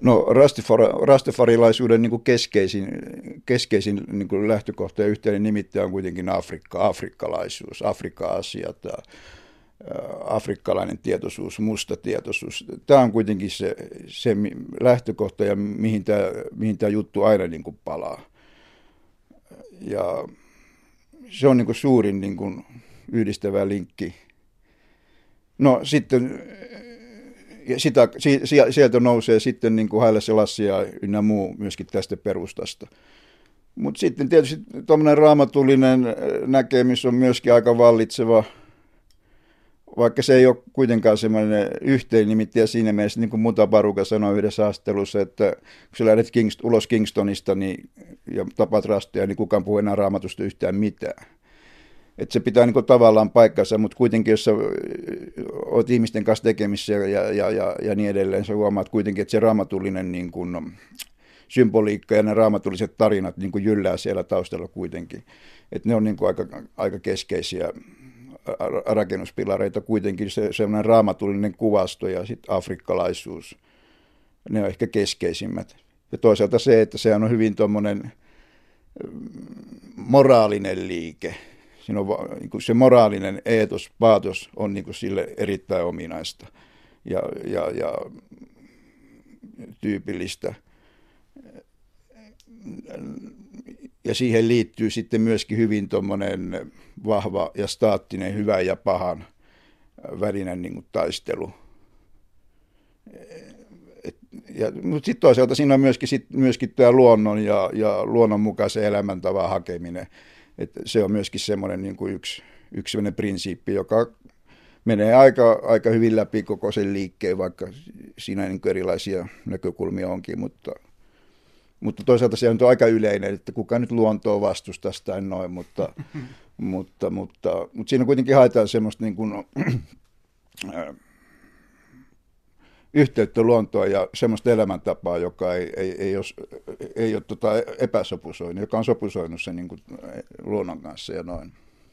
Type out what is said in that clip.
No Rastafari, rastafarilaisuuden niin keskeisin, keskeisin niin lähtökohta ja yhteinen nimittäjä on kuitenkin Afrikka, afrikkalaisuus, Afrikka-asiat, afrikkalainen tietoisuus, musta tietoisuus. Tämä on kuitenkin se, se lähtökohta ja mihin tämä, mihin tämä juttu aina niin kuin palaa. Ja se on niin kuin suurin niin kuin yhdistävä linkki. No sitten ja sitä, sieltä nousee sitten niin kuin Haile Selassie ynnä muu myöskin tästä perustasta. Mutta sitten tietysti tuommoinen raamatullinen näkemys on myöskin aika vallitseva, vaikka se ei ole kuitenkaan semmoinen yhteen nimittäjä siinä mielessä, niin kuin Mutabaruka sanoi yhdessä haastattelussa, että kun sä lähdet Kingst- ulos Kingstonista niin, ja tapat rasteja, niin kukaan puhuu enää raamatusta yhtään mitään että se pitää niin tavallaan paikkansa, mutta kuitenkin jos sä oot ihmisten kanssa tekemissä ja, ja, ja, ja niin edelleen, sä huomaat kuitenkin, että se raamatullinen niin kuin, symboliikka ja ne raamatulliset tarinat niin kuin jyllää siellä taustalla kuitenkin. Että ne on niin kuin aika, aika keskeisiä rakennuspilareita kuitenkin, se semmoinen raamatullinen kuvasto ja sitten afrikkalaisuus, ne on ehkä keskeisimmät. Ja toisaalta se, että se on hyvin tuommoinen moraalinen liike, siinä on niin kuin se moraalinen eetos, paatos on niin kuin sille erittäin ominaista ja, ja, ja tyypillistä. Ja siihen liittyy sitten myöskin hyvin tuommoinen vahva ja staattinen hyvä ja pahan välinen niin kuin taistelu. ja, mutta sitten toisaalta siinä on myöskin, sit, myöskin tämä luonnon ja, ja luonnonmukaisen elämäntavan hakeminen et se on myöskin semmoinen niin kuin yksi, yksi semmoinen prinsiippi, joka menee aika, aika hyvin läpi koko sen liikkeen, vaikka siinä niin erilaisia näkökulmia onkin, mutta, mutta toisaalta se on aika yleinen, että kuka nyt luontoa vastustaa tai noin, mutta, mutta, mutta, mutta siinä kuitenkin haetaan semmoista niin kuin, yhteyttä luontoon ja semmoista elämäntapaa, joka ei, ei, ei ole, ei ole tota epäsopusoinut, joka on sopusoinut sen niin kuin luonnon kanssa ja noin.